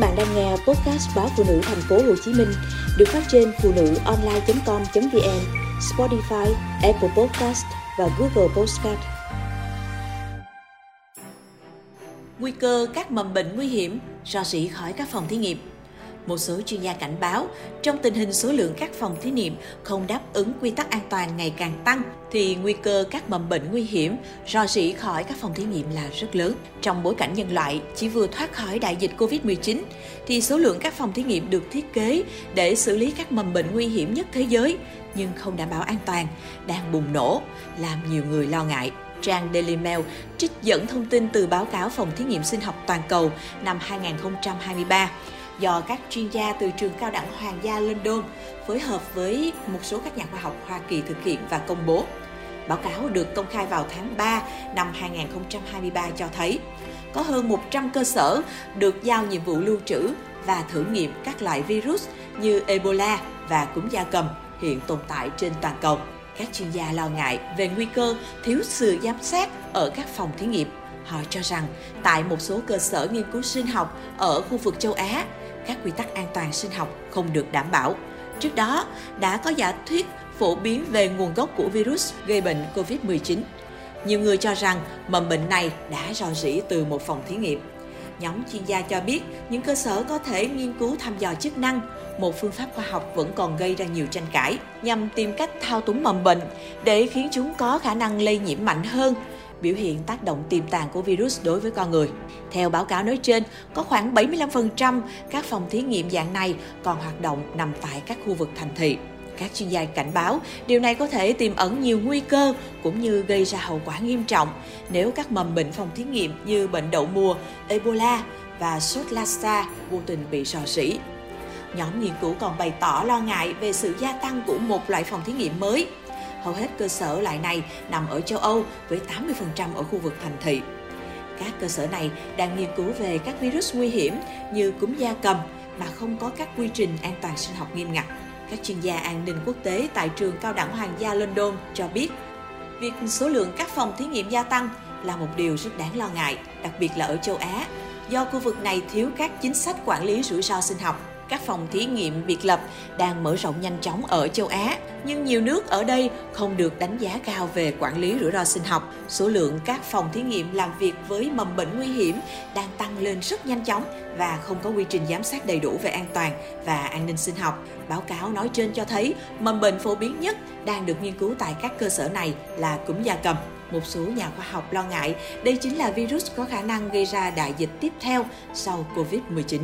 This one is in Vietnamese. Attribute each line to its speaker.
Speaker 1: bạn đang nghe podcast báo phụ nữ thành phố Hồ Chí Minh được phát trên phụ nữ online.com.vn, Spotify, Apple Podcast và Google Podcast.
Speaker 2: Nguy cơ các mầm bệnh nguy hiểm do rỉ khỏi các phòng thí nghiệm một số chuyên gia cảnh báo, trong tình hình số lượng các phòng thí nghiệm không đáp ứng quy tắc an toàn ngày càng tăng, thì nguy cơ các mầm bệnh nguy hiểm rò rỉ khỏi các phòng thí nghiệm là rất lớn. Trong bối cảnh nhân loại chỉ vừa thoát khỏi đại dịch Covid-19, thì số lượng các phòng thí nghiệm được thiết kế để xử lý các mầm bệnh nguy hiểm nhất thế giới nhưng không đảm bảo an toàn, đang bùng nổ, làm nhiều người lo ngại trang Daily Mail trích dẫn thông tin từ báo cáo Phòng Thí nghiệm Sinh học Toàn cầu năm 2023 do các chuyên gia từ trường cao đẳng Hoàng gia London phối hợp với một số các nhà khoa học Hoa Kỳ thực hiện và công bố. Báo cáo được công khai vào tháng 3 năm 2023 cho thấy, có hơn 100 cơ sở được giao nhiệm vụ lưu trữ và thử nghiệm các loại virus như Ebola và cúm da cầm hiện tồn tại trên toàn cầu. Các chuyên gia lo ngại về nguy cơ thiếu sự giám sát ở các phòng thí nghiệm. Họ cho rằng tại một số cơ sở nghiên cứu sinh học ở khu vực châu Á các quy tắc an toàn sinh học không được đảm bảo. Trước đó, đã có giả thuyết phổ biến về nguồn gốc của virus gây bệnh COVID-19. Nhiều người cho rằng mầm bệnh này đã rò rỉ từ một phòng thí nghiệm. Nhóm chuyên gia cho biết những cơ sở có thể nghiên cứu thăm dò chức năng, một phương pháp khoa học vẫn còn gây ra nhiều tranh cãi nhằm tìm cách thao túng mầm bệnh để khiến chúng có khả năng lây nhiễm mạnh hơn biểu hiện tác động tiềm tàng của virus đối với con người. Theo báo cáo nói trên, có khoảng 75% các phòng thí nghiệm dạng này còn hoạt động nằm tại các khu vực thành thị. Các chuyên gia cảnh báo điều này có thể tiềm ẩn nhiều nguy cơ cũng như gây ra hậu quả nghiêm trọng nếu các mầm bệnh phòng thí nghiệm như bệnh đậu mùa, Ebola và sốt Lassa vô tình bị rò rỉ. Nhóm nghiên cứu còn bày tỏ lo ngại về sự gia tăng của một loại phòng thí nghiệm mới Hầu hết cơ sở loại này nằm ở châu Âu với 80% ở khu vực thành thị. Các cơ sở này đang nghiên cứu về các virus nguy hiểm như cúm da cầm mà không có các quy trình an toàn sinh học nghiêm ngặt. Các chuyên gia an ninh quốc tế tại trường cao đẳng Hoàng gia London cho biết, việc số lượng các phòng thí nghiệm gia tăng là một điều rất đáng lo ngại, đặc biệt là ở châu Á, do khu vực này thiếu các chính sách quản lý rủi ro sinh học các phòng thí nghiệm biệt lập đang mở rộng nhanh chóng ở châu Á, nhưng nhiều nước ở đây không được đánh giá cao về quản lý rủi ro sinh học. Số lượng các phòng thí nghiệm làm việc với mầm bệnh nguy hiểm đang tăng lên rất nhanh chóng và không có quy trình giám sát đầy đủ về an toàn và an ninh sinh học. Báo cáo nói trên cho thấy mầm bệnh phổ biến nhất đang được nghiên cứu tại các cơ sở này là cúm da cầm. Một số nhà khoa học lo ngại đây chính là virus có khả năng gây ra đại dịch tiếp theo sau COVID-19.